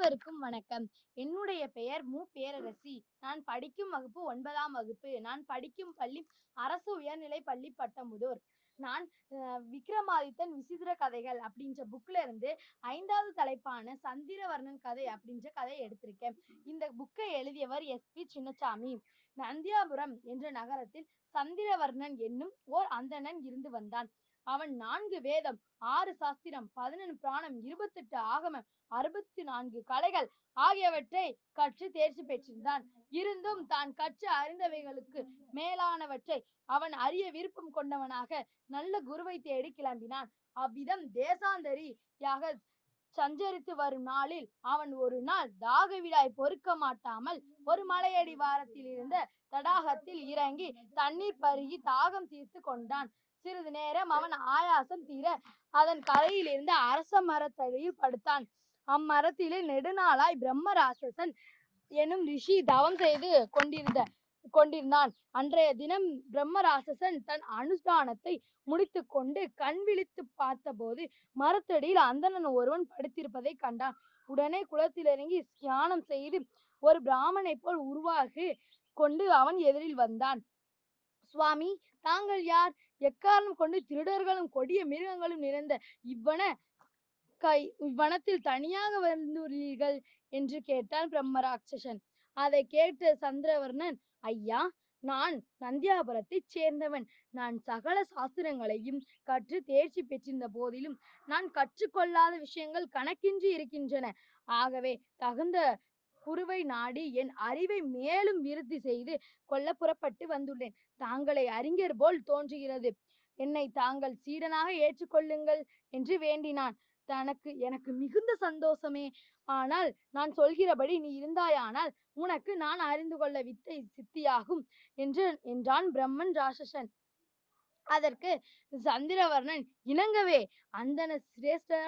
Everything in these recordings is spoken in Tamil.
அனைவருக்கும் வணக்கம். என்னுடைய பெயர் மு. பேரரசி. நான் படிக்கும் வகுப்பு ஒன்பதாம் வகுப்பு. நான் படிக்கும் பள்ளி அரசு உயர்நிலை பள்ளி பட்டமுதூர். நான் விக்ரமாதித்தன் விசித்திர கதைகள் அப்படின்ற புக்ல இருந்து ஐந்தாவது தலைப்பான சந்திரவர்ணன் கதை அப்படின்ற கதையை எடுத்திருக்கேன். இந்த புக்கை எழுதியவர் எஸ். பி. சின்னசாமி நந்தியாபுரம் என்ற நகரத்தில் சந்திரவர்ணன் என்னும் ஓர் அந்தணன் இருந்து வந்தான். அவன் நான்கு வேதம் ஆறு சாஸ்திரம் பதினெண்டு பிராணம் இருபத்தெட்டு ஆகமம் அறுபத்தி நான்கு கலைகள் ஆகியவற்றை கற்று தேர்ச்சி பெற்றிருந்தான். இருந்தும் தான் கற்று அறிந்தவைகளுக்கு மேலானவற்றை அவன் அறிய விருப்பம் கொண்டவனாக நல்ல குருவை தேடி கிளம்பினான். அவ்விதம் தேசாந்தரியாக சஞ்சரித்து வரும் நாளில் அவன் ஒரு நாள் தாகவிடாய் பொறுக்க மாட்டாமல் ஒரு மலையடி வாரத்தில் இருந்த தடாகத்தில் இறங்கி தண்ணீர் பருகி தாகம் தீர்த்து கொண்டான். சிறிது நேரம் அவன் ஆயாசம் தீர அதன் கரையில் அரச மரத்தடியில் படுத்தான் அம்மரத்திலே நெடுநாளாய் பிரம்ம ராட்சசன் எனும் ரிஷி தவம் செய்து கொண்டிருந்த கொண்டிருந்தான். அன்றைய தினம் பிரம்ம ராட்சசன் தன் அனுஷ்டானத்தை முடித்து கொண்டு கண் விழித்து பார்த்தபோது மரத்தடியில் அந்தணன் ஒருவன் படுத்திருப்பதை கண்டான். உடனே குளத்தில் இறங்கி தியானம் செய்து ஒரு பிராமணனை போல் உருவாகி கொண்டு அவன் எதிரில் வந்தான். சுவாமி தாங்கள் யார்? எக்காரணம் கொண்டு திருடர்களும் கொடிய மிருகங்களும் நிறைந்த இவ்வன கை இவ்வனத்தில் தனியாக வந்துள்ளீர்கள் என்று கேட்டான் பிரம்மராட்சசன். அதை கேட்ட சந்திரவர்ணன் ஐயா நான் நந்தியாபுரத்தைச் சேர்ந்தவன். நான் சகல சாஸ்திரங்களையும் கற்று தேர்ச்சி பெற்றிருந்த போதிலும் நான் கற்றுக்கொள்ளாத விஷயங்கள் கணக்கின்றி இருக்கின்றன. ஆகவே தகுந்த குருவை நாடி என் அறிவை மேலும் விருத்தி செய்து கொள்ள புறப்பட்டு வந்துள்ளேன். தாங்களை அறிஞர் போல் தோன்றுகிறது. என்னை தாங்கள் சீடனாக ஏற்றுக்கொள்ளுங்கள் என்று வேண்டினான். தனக்கு எனக்கு மிகுந்த சந்தோஷமே. ஆனால் நான் சொல்கிறபடி நீ இருந்தாயானால் உனக்கு நான் அறிந்து கொள்ள வித்தை சித்தியாகும் என்று என்றான் பிரம்மன் ராட்சசன். அதற்கு சந்திரவர்ணன் இணங்கவே அந்தன சிரேஷ்ட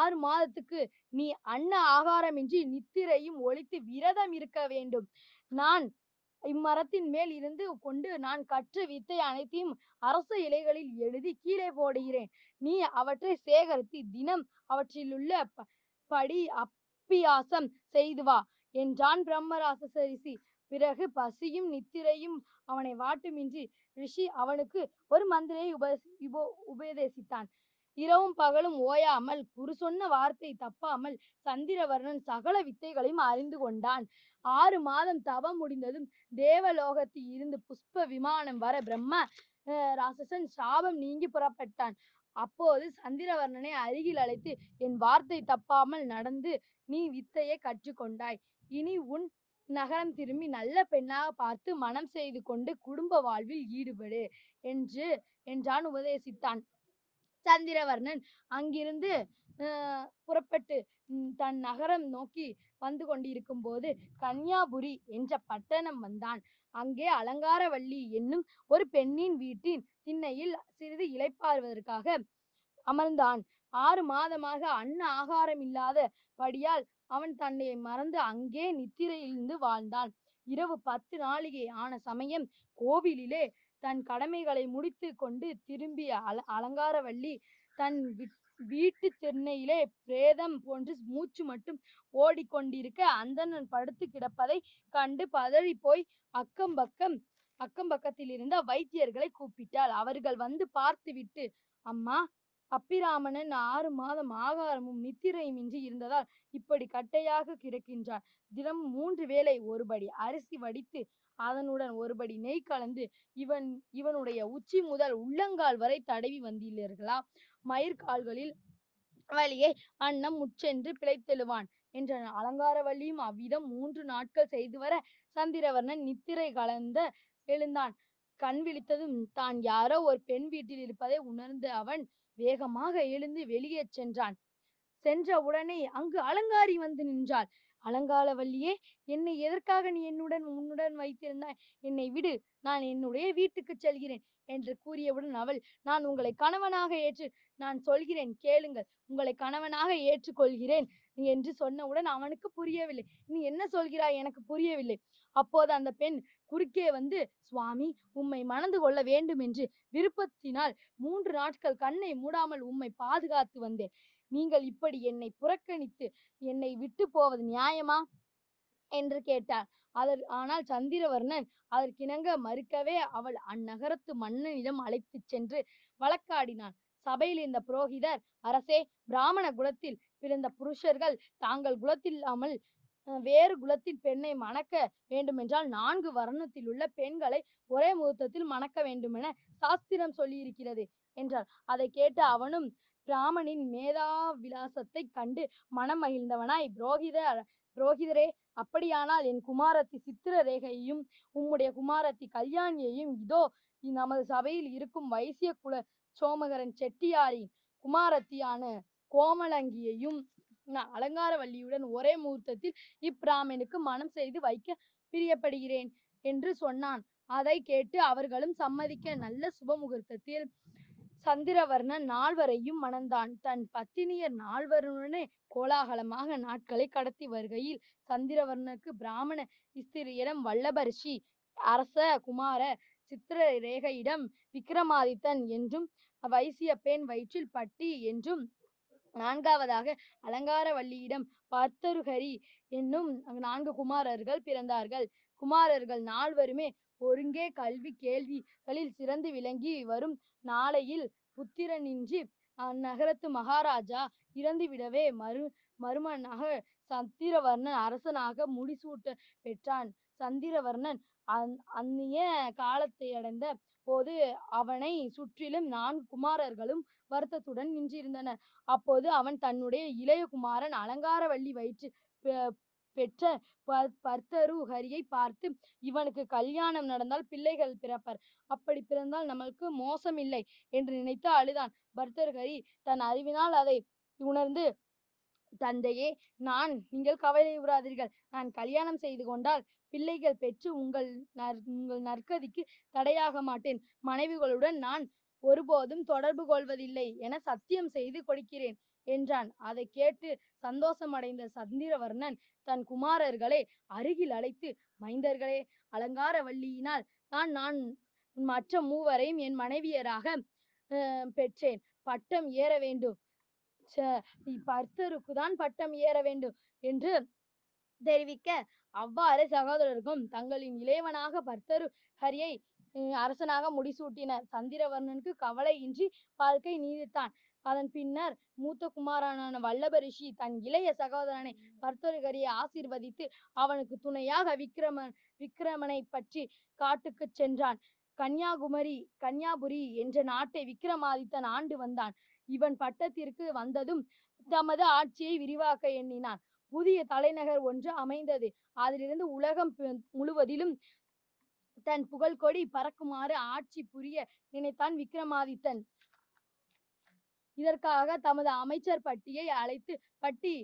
ஆறு மாதத்துக்கு நீ அன்ன ஆகாரமின்றி நித்திரையும் ஒழித்து விரதம் இருக்க வேண்டும். நான் இம்மரத்தின் மேல் இருந்து கொண்டு நான் கற்ற வித்தை அனைத்தையும் அரச இலைகளில் எழுதி கீழே போடுகிறேன். நீ அவற்றை சேகரித்து தினம் அவற்றிலுள்ள ப- படி அப்பியாசம் செய்து வா என்றான் பிரம்மராச ரிஷி பிறகு பசியும் நித்திரையும் அவனை வாட்டுமின்றி ரிஷி அவனுக்கு ஒரு மந்திரை உப உபோ உபதேசித்தான். இரவும் பகலும் ஓயாமல் குரு சொன்ன வார்த்தை தப்பாமல் சந்திரவர்ணன் சகல வித்தைகளையும் அறிந்து கொண்டான். ஆறு மாதம் தவம் முடிந்ததும் தேவலோகத்தில் இருந்து புஷ்ப விமானம் வர பிரம்ம அஹ், சாபம் நீங்கி புறப்பட்டான். அப்போது சந்திரவர்ணனை அருகில் அழைத்து என் வார்த்தை தப்பாமல் நடந்து நீ வித்தையை கற்றுக்கொண்டாய். இனி உன் நகரம் திரும்பி நல்ல பெண்ணாக பார்த்து மனம் செய்து கொண்டு குடும்ப வாழ்வில் ஈடுபடு என்று என்றான் உபதேசித்தான். சந்திரவர்ணன் அங்கிருந்து புறப்பட்டு தன் நகரம் நோக்கி வந்து கொண்டிருக்கும் போது கன்யாபுரி என்ற பட்டணம் வந்தான். அங்கே அலங்காரவள்ளி என்னும் ஒரு பெண்ணின் வீட்டின் திண்ணையில் சிறிது இளைப்பாறுவதற்காக அமர்ந்தான். ஆறு மாதமாக அன்ன ஆகாரம் இல்லாத படியால் அவன் தன்னை மறந்து அங்கே நித்திரையிலிருந்து வாழ்ந்தான். இரவு பத்து நாளிகை ஆன சமயம் கோவிலிலே தன் கடமைகளை முடித்து கொண்டு திரும்பிய அல அலங்காரவல்லி தன் வீட்டு திண்ணையிலே பிரேதம் போன்று மூச்சு மட்டும் ஓடிக்கொண்டிருக்க அந்தணன் படுத்து கிடப்பதை கண்டு பதறி போய் அக்கம் பக்கம் அக்கம் பக்கத்தில் இருந்த வைத்தியர்களை கூப்பிட்டாள். அவர்கள் வந்து பார்த்துவிட்டு அம்மா அப்பிராமணன் ஆறு மாதம் ஆகாரமும் நித்திரையுமின்றி இருந்ததால் இப்படி கட்டையாக கிடக்கின்றான். தினம் மூன்று வேளை ஒருபடி அரிசி வடித்து அதனுடன் ஒருபடி நெய் கலந்து இவன் இவனுடைய உச்சி முதல் உள்ளங்கால் வரை தடவி வந்தீர்களா? மயிர்கால்களில் வழியே அன்னம் முச்சென்று பிழைத்தெழுவான் என்ற அலங்காரவல்லியும் அவ்விதம் மூன்று நாட்கள் செய்து வர சந்திரவர்ணன் நித்திரை கலந்த எழுந்தான். கண் விழித்ததும் தான் யாரோ ஒரு பெண் வீட்டில் இருப்பதை உணர்ந்த அவன் வேகமாக எழுந்து வெளியே சென்றான். சென்ற உடனே அங்கு அலங்காரி வந்து நின்றாள். அலங்காலவல்லியே என்னை எதற்காக நீ என்னுடன் உன்னுடன் வைத்திருந்தாய்? என்னை விடு நான் என்னுடைய வீட்டுக்கு செல்கிறேன். என்று கூறியவுடன் அவள் நான் உங்களை கணவனாக ஏற்று நான் சொல்கிறேன் கேளுங்கள். உங்களை கணவனாக ஏற்றுக்கொள்கிறேன் என்று சொன்னவுடன் அவனுக்கு புரியவில்லை. நீ என்ன சொல்கிறாய்? எனக்கு புரியவில்லை. அப்போது அந்த பெண் குறுக்கே வந்து சுவாமி உம்மை மணந்து கொள்ள வேண்டும் என்று விருப்பத்தினால் மூன்று நாட்கள் கண்ணை மூடாமல் உம்மை பாதுகாத்து வந்தேன். நீங்கள் இப்படி என்னை புறக்கணித்து என்னை விட்டு போவது நியாயமா? என்று கேட்டார் அதற் ஆனால் சந்திரவர்ணன் அதற்கிணங்க மறுக்கவே அவள் அந்நகரத்து மன்னனிடம் அழைத்துச் சென்று வழக்காடினான். சபையில் இந்த புரோகிதர் அரசே பிராமண குலத்தில் பிறந்த புருஷர்கள் தாங்கள் குலத்தில்லாமல் வேறு குலத்தின் பெண்ணை மணக்க வேண்டுமென்றால் நான்கு வர்ணத்தில் உள்ள பெண்களை ஒரே முகூர்த்தத்தில் மணக்க வேண்டுமென சாஸ்திரம் சொல்லியிருக்கிறது என்றார் அதை கேட்டு அவனும் பிராமணின் மேதா விலாசத்தை கண்டு மனம் மகிழ்ந்தவனாய் புரோகிதர் புரோகிதரே அப்படியானால் என் குமாரத்தி சித்திரரேகையையும் உம்முடைய குமாரத்தி கல்யாணியையும் இதோ நமது சபையில் இருக்கும் வைசிய குல சோமகரன் செட்டியாரின் குமாரத்தியான கோமலங்கியையும் அலங்கார அலங்காரவல்லியுடன் ஒரே முகூர்த்தத்தில் இப்பிராமனுக்கு மனம் செய்து வைக்க பிரியப்படுகிறேன் என்று சொன்னான். அதை கேட்டு அவர்களும் சம்மதிக்க நல்ல சுப முகூர்த்தத்தில் சந்திரவர்ணன் நால்வரையும் மணந்தான். தன் பத்தினியர் நால்வருடனே கோலாகலமாக நாட்களை கடத்தி வருகையில் சந்திரவர்ணனுக்கு பிராமண ஸ்திரியிடம் வல்லபரிஷி அரச குமார சித்திர ரேகையிடம் விக்ரமாதித்தன் என்றும் வைசிய பெண் வயிற்றில் பட்டி என்றும் நான்காவதாக அலங்காரவல்லியிடம் பர்த்தருகரி என்னும் நான்கு குமாரர்கள் பிறந்தார்கள். குமாரர்கள் நால்வருமே ஒருங்கே கல்வி கேள்விகளில் சிறந்து விளங்கி வரும் நாளையில் புத்திரனின்றி அந்நகரத்து மகாராஜா இறந்துவிடவே மறு மருமனாக சந்திரவர்ணன் அரசனாக முடிசூட்ட பெற்றான். சந்திரவர்ணன் அந் அந்நிய காலத்தை அடைந்த போது அவனை சுற்றிலும் நான்கு குமாரர்களும் வருத்தத்துடன் நின்றிருந்தனர். அப்போது அவன் தன்னுடைய இளைய குமாரன் அலங்காரவல்லி வயிற்று பெ- பெற்ற ப- ஹரியை பார்த்து இவனுக்கு கல்யாணம் நடந்தால் பிள்ளைகள் பிறப்பர். அப்படி பிறந்தால் நமக்கு மோசமில்லை என்று நினைத்து அழுதான் பர்தர்ஹரி தன் அறிவினால் அதை உணர்ந்து தந்தையே நான் நீங்கள் கவலை உறாதீர்கள். நான் கல்யாணம் செய்து கொண்டால் பிள்ளைகள் பெற்று உங்கள் நற் உங்கள் நற்கதிக்கு தடையாக மாட்டேன். மனைவிகளுடன் நான் ஒருபோதும் தொடர்பு கொள்வதில்லை என சத்தியம் செய்து கொடுக்கிறேன். என்றான். அதை கேட்டு சந்தோஷமடைந்த சந்திரவர்ணன் தன் குமாரர்களை அருகில் அழைத்து மைந்தர்களே அலங்கார வள்ளியினால் தான் நான் மற்ற மூவரையும் என் மனைவியராக பெற்றேன். பட்டம் ஏற வேண்டும். பர்த்தருக்கு தான் பட்டம் ஏற வேண்டும் என்று தெரிவிக்க அவ்வாறு சகோதரருக்கும் தங்களின் இளையவனாக பர்த்தரு ஹரியை அரசனாக முடிசூட்டினர். சந்திரவர்ணனுக்கு கவலையின்றி வாழ்க்கை நீடித்தான். அதன் பின்னர் மூத்த குமாரனான வல்லப ரிஷி தன் இளைய சகோதரனை பர்த்தருகரியை ஆசீர்வதித்து அவனுக்கு துணையாக விக்ரமன் விக்ரமனை பற்றி காட்டுக்குச் சென்றான். கன்னியாகுமரி கன்னியாபுரி என்ற நாட்டை விக்ரமாதித்தன் ஆண்டு வந்தான். இவன் பட்டத்திற்கு வந்ததும் தமது ஆட்சியை விரிவாக்க எண்ணினான். புதிய தலைநகர் ஒன்று அமைந்தது. அதிலிருந்து உலகம் முழுவதிலும் தன் புகழ்கொடி பறக்குமாறு ஆட்சி புரிய நினைத்தான் விக்ரமாதித்தன் இதற்காக தமது அமைச்சர் பட்டியை அழைத்து பட்டி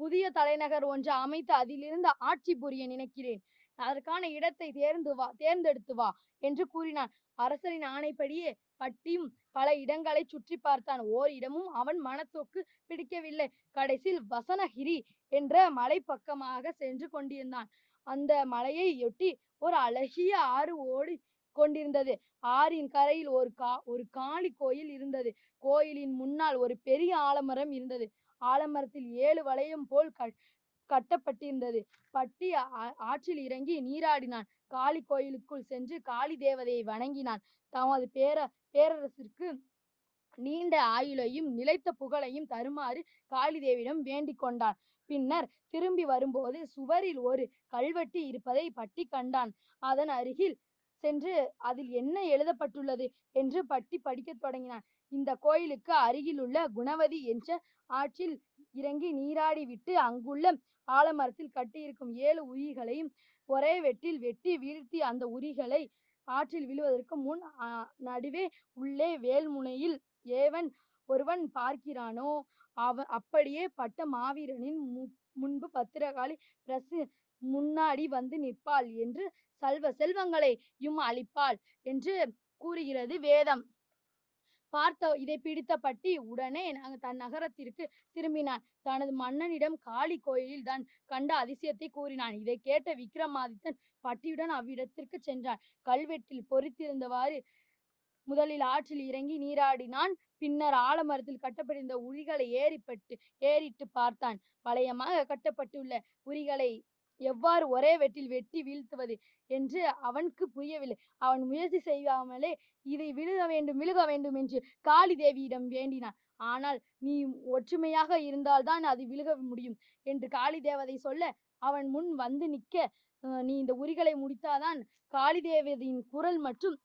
புதிய தலைநகர் ஒன்று அமைத்து அதிலிருந்து ஆட்சி புரிய நினைக்கிறேன். அதற்கான இடத்தை தேர்ந்து வா தேர்ந்தெடுத்து வா என்று கூறினான். அரசரின் ஆணைப்படியே பட்டியும் பல இடங்களை சுற்றி பார்த்தான். ஓர் இடமும் அவன் மனத்தோக்கு பிடிக்கவில்லை. கடைசியில் வசனகிரி என்ற மலை பக்கமாக சென்று கொண்டிருந்தான். அந்த மலையை ஒட்டி ஒரு அழகிய ஆறு ஓடி கொண்டிருந்தது. ஆறின் கரையில் ஒரு கா ஒரு காளி கோயில் இருந்தது. கோயிலின் முன்னால் ஒரு பெரிய ஆலமரம் இருந்தது. ஆலமரத்தில் ஏழு வளையம் போல் கட்டப்பட்டிருந்தது. பட்டி ஆற்றில் இறங்கி நீராடினான். காளி கோயிலுக்குள் சென்று காளி தேவதையை வணங்கினான். தமது பேர பேரரசிற்கு நீண்ட ஆயுளையும் நிலைத்த புகழையும் தருமாறு காளி தேவியிடம் வேண்டிக் கொண்டான். பின்னர் திரும்பி வரும்போது சுவரில் ஒரு கல்வெட்டு இருப்பதை பட்டி கண்டான். அதன் அருகில் சென்று அதில் என்ன எழுதப்பட்டுள்ளது என்று பட்டி படிக்கத் தொடங்கினான். இந்த கோயிலுக்கு அருகிலுள்ள குணவதி என்ற ஆற்றில் இறங்கி நீராடி விட்டு அங்குள்ள ஆலமரத்தில் கட்டியிருக்கும் ஏழு உயிர்களையும் ஒரே வெட்டில் வெட்டி வீழ்த்தி அந்த உரிகளை ஆற்றில் விழுவதற்கு முன் நடுவே உள்ளே வேல்முனையில் ஏவன் ஒருவன் பார்க்கிறானோ அவ அப்படியே பட்ட மாவீரனின் மு- முன்பு பத்திரகாளி பிரசு முன்னாடி வந்து நிற்பாள் என்று சல்வ செல்வங்களையும் அளிப்பாள் என்று கூறுகிறது வேதம். பார்த்த இதை பிடித்த பட்டி உடனே தன் நகரத்திற்கு திரும்பினான். தனது மன்னனிடம் காளி கோயிலில் தான் கண்ட அதிசயத்தை கூறினான். இதை கேட்ட விக்ரமாதித்தன் பட்டியுடன் அவ்விடத்திற்கு சென்றான். கல்வெட்டில் பொறித்திருந்தவாறு முதலில் ஆற்றில் இறங்கி நீராடினான். பின்னர் ஆலமரத்தில் கட்டப்பட்டிருந்த உரிகளை ஏறிப்பட்டு ஏறிட்டு பார்த்தான். வளையமாக கட்டப்பட்டுள்ள உரிகளை எவ்வாறு ஒரே வெட்டில் வெட்டி வீழ்த்துவது என்று அவனுக்கு புரியவில்லை. அவன் முயற்சி செய்யாமலே இதை விழுக வேண்டும் விழுக வேண்டும் என்று காளி தேவியிடம் வேண்டினான். ஆனால் நீ ஒற்றுமையாக இருந்தால்தான் அது விழுக முடியும் என்று காளி தேவதை சொல்ல அவன் முன் வந்து நிற்க நீ இந்த உரிகளை முடித்தாதான் காளி தேவதையின் குரல் மற்றும்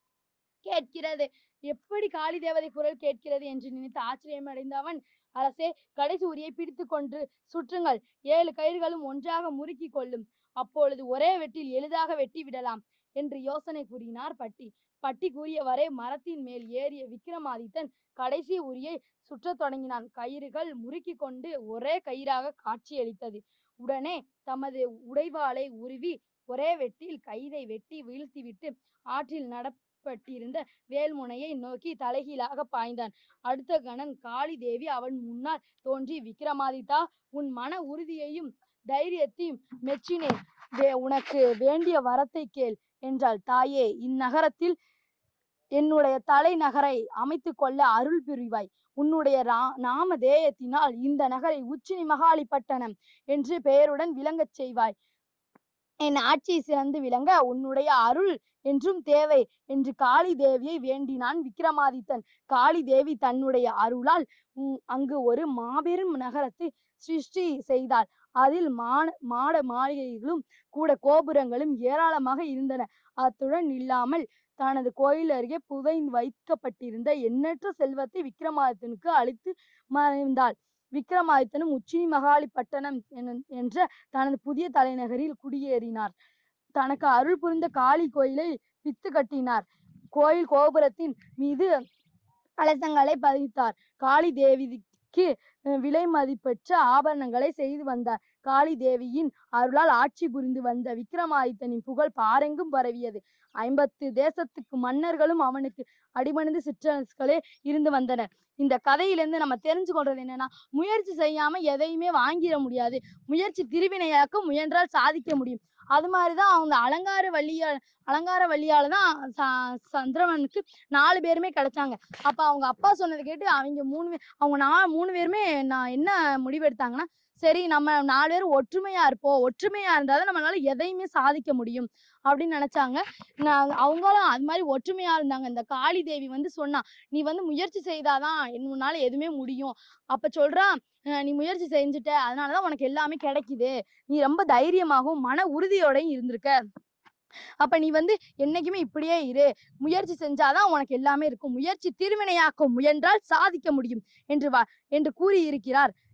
கேட்கிறது. எப்படி காளி தேவதை குரல் கேட்கிறது? என்று நினைத்து ஆச்சரியம் அடைந்த அவன் அரசே கடைசி உரியை பிடித்து கொன்று சுற்றுங்கள். ஏழு கயிறுகளும் ஒன்றாக முறுக்கி கொள்ளும். அப்பொழுது ஒரே வெட்டில் எளிதாக வெட்டி விடலாம் என்று யோசனை கூறினார் பட்டி. பட்டி கூறியவரை மரத்தின் மேல் ஏறிய விக்ரமாதித்தன் கடைசி உரியை சுற்றத் தொடங்கினான். கயிறுகள் முறுக்கி கொண்டு ஒரே கயிறாக காட்சியளித்தது. உடனே தமது உடைவாளை உருவி ஒரே வெட்டில் கயிறை வெட்டி வீழ்த்திவிட்டு ஆற்றில் நட நடப்பட்டிருந்த வேல்முனையை நோக்கி தலைகீழாக பாய்ந்தான். அடுத்த கணன் காளி தேவி அவன் முன்னால் தோன்றி விக்ரமாதித்தா உன் மன உறுதியையும் தைரியத்தையும் மெச்சினேன். வே- உனக்கு வேண்டிய வரத்தை கேள் என்றாள். தாயே இந்நகரத்தில் என்னுடைய தலைநகரை அமைத்துக் கொள்ள அருள் புரிவாய். உன்னுடைய ரா- நாமதேயத்தினால் இந்த நகரை உச்சினி மகாளி பட்டணம் என்று பெயருடன் விளங்கச் செய்வாய். என் ஆட்சி சிறந்து விளங்க உன்னுடைய அருள் என்றும் தேவை என்று காளி தேவியை வேண்டினான் விக்ரமாதித்தன் காளி தேவி தன்னுடைய அருளால் அங்கு ஒரு மாபெரும் நகரத்தை சிருஷ்டி செய்தாள். அதில் மான மாட மாளிகைகளும் கூட கோபுரங்களும் ஏராளமாக இருந்தன. அத்துடன் இல்லாமல் தனது கோயில் அருகே புதை வைக்கப்பட்டிருந்த எண்ணற்ற செல்வத்தை விக்ரமாதித்தனுக்கு அளித்து மறைந்தாள். விக்ரமாதித்தனும் உச்சினி மகாளி பட்டணம் என்ற தனது புதிய தலைநகரில் குடியேறினார். தனக்கு அருள் புரிந்த காளி கோயிலை பித்து கட்டினார். கோயில் கோபுரத்தின் மீது கலசங்களை பதித்தார். காளி தேவிக்கு விலை மதிப்பெற்ற ஆபரணங்களை செய்து வந்தார். காளி தேவியின் அருளால் ஆட்சி புரிந்து வந்த விக்ரமாதித்தனின் புகழ் பாரெங்கும் பரவியது. ஐம்பத்து தேசத்துக்கு மன்னர்களும் அவனுக்கு அடிபணிந்து சிற்றரசுகளே இருந்து வந்தனர். இந்த கதையிலேருந்து நம்ம தெரிஞ்சு கொள்றது என்னன்னா முயற்சி செய்யாம எதையுமே வாங்கிட முடியாது. முயற்சி திருவினையாக்க முயன்றால் சாதிக்க முடியும். அது மாதிரிதான் அவங்க அலங்கார வள்ளியா அலங்கார வள்ளியால தான் ச- சந்திரவனுக்கு நாலு பேருமே கிடைச்சாங்க. அப்ப அவங்க அப்பா சொன்னதை கேட்டு அவங்க மூணு பேர் அவங்க நான் மூணு பேருமே நான் என்ன முடிவெடுத்தாங்கன்னா சரி நம்ம நாலு பேரும் ஒற்றுமையா இருப்போம். ஒற்றுமையா இருந்தாதான் நம்மளால எதையுமே சாதிக்க முடியும் அப்படின்னு நினைச்சாங்க. நான் அவங்களும் அது மாதிரி ஒற்றுமையா இருந்தாங்க. இந்த காளி தேவி வந்து சொன்னா நீ வந்து முயற்சி செய்தாதான் உன்னால எதுவுமே முடியும். அப்ப சொல்றா நீ முயற்சி செஞ்சுட்ட. அதனாலதான் உனக்கு எல்லாமே கிடைக்குது. நீ ரொம்ப தைரியமாகவும் மன உறுதியோடையும் இருந்திருக்க. அப்ப நீ வந்து என்னைக்குமே இப்படியே இரு. முயற்சி செஞ்சாதான் உனக்கு எல்லாமே இருக்கும். முயற்சி திருவினையாக்கும் முயன்றால் சாதிக்க முடியும். என்று வா என்று கூறி இருக்கிறார்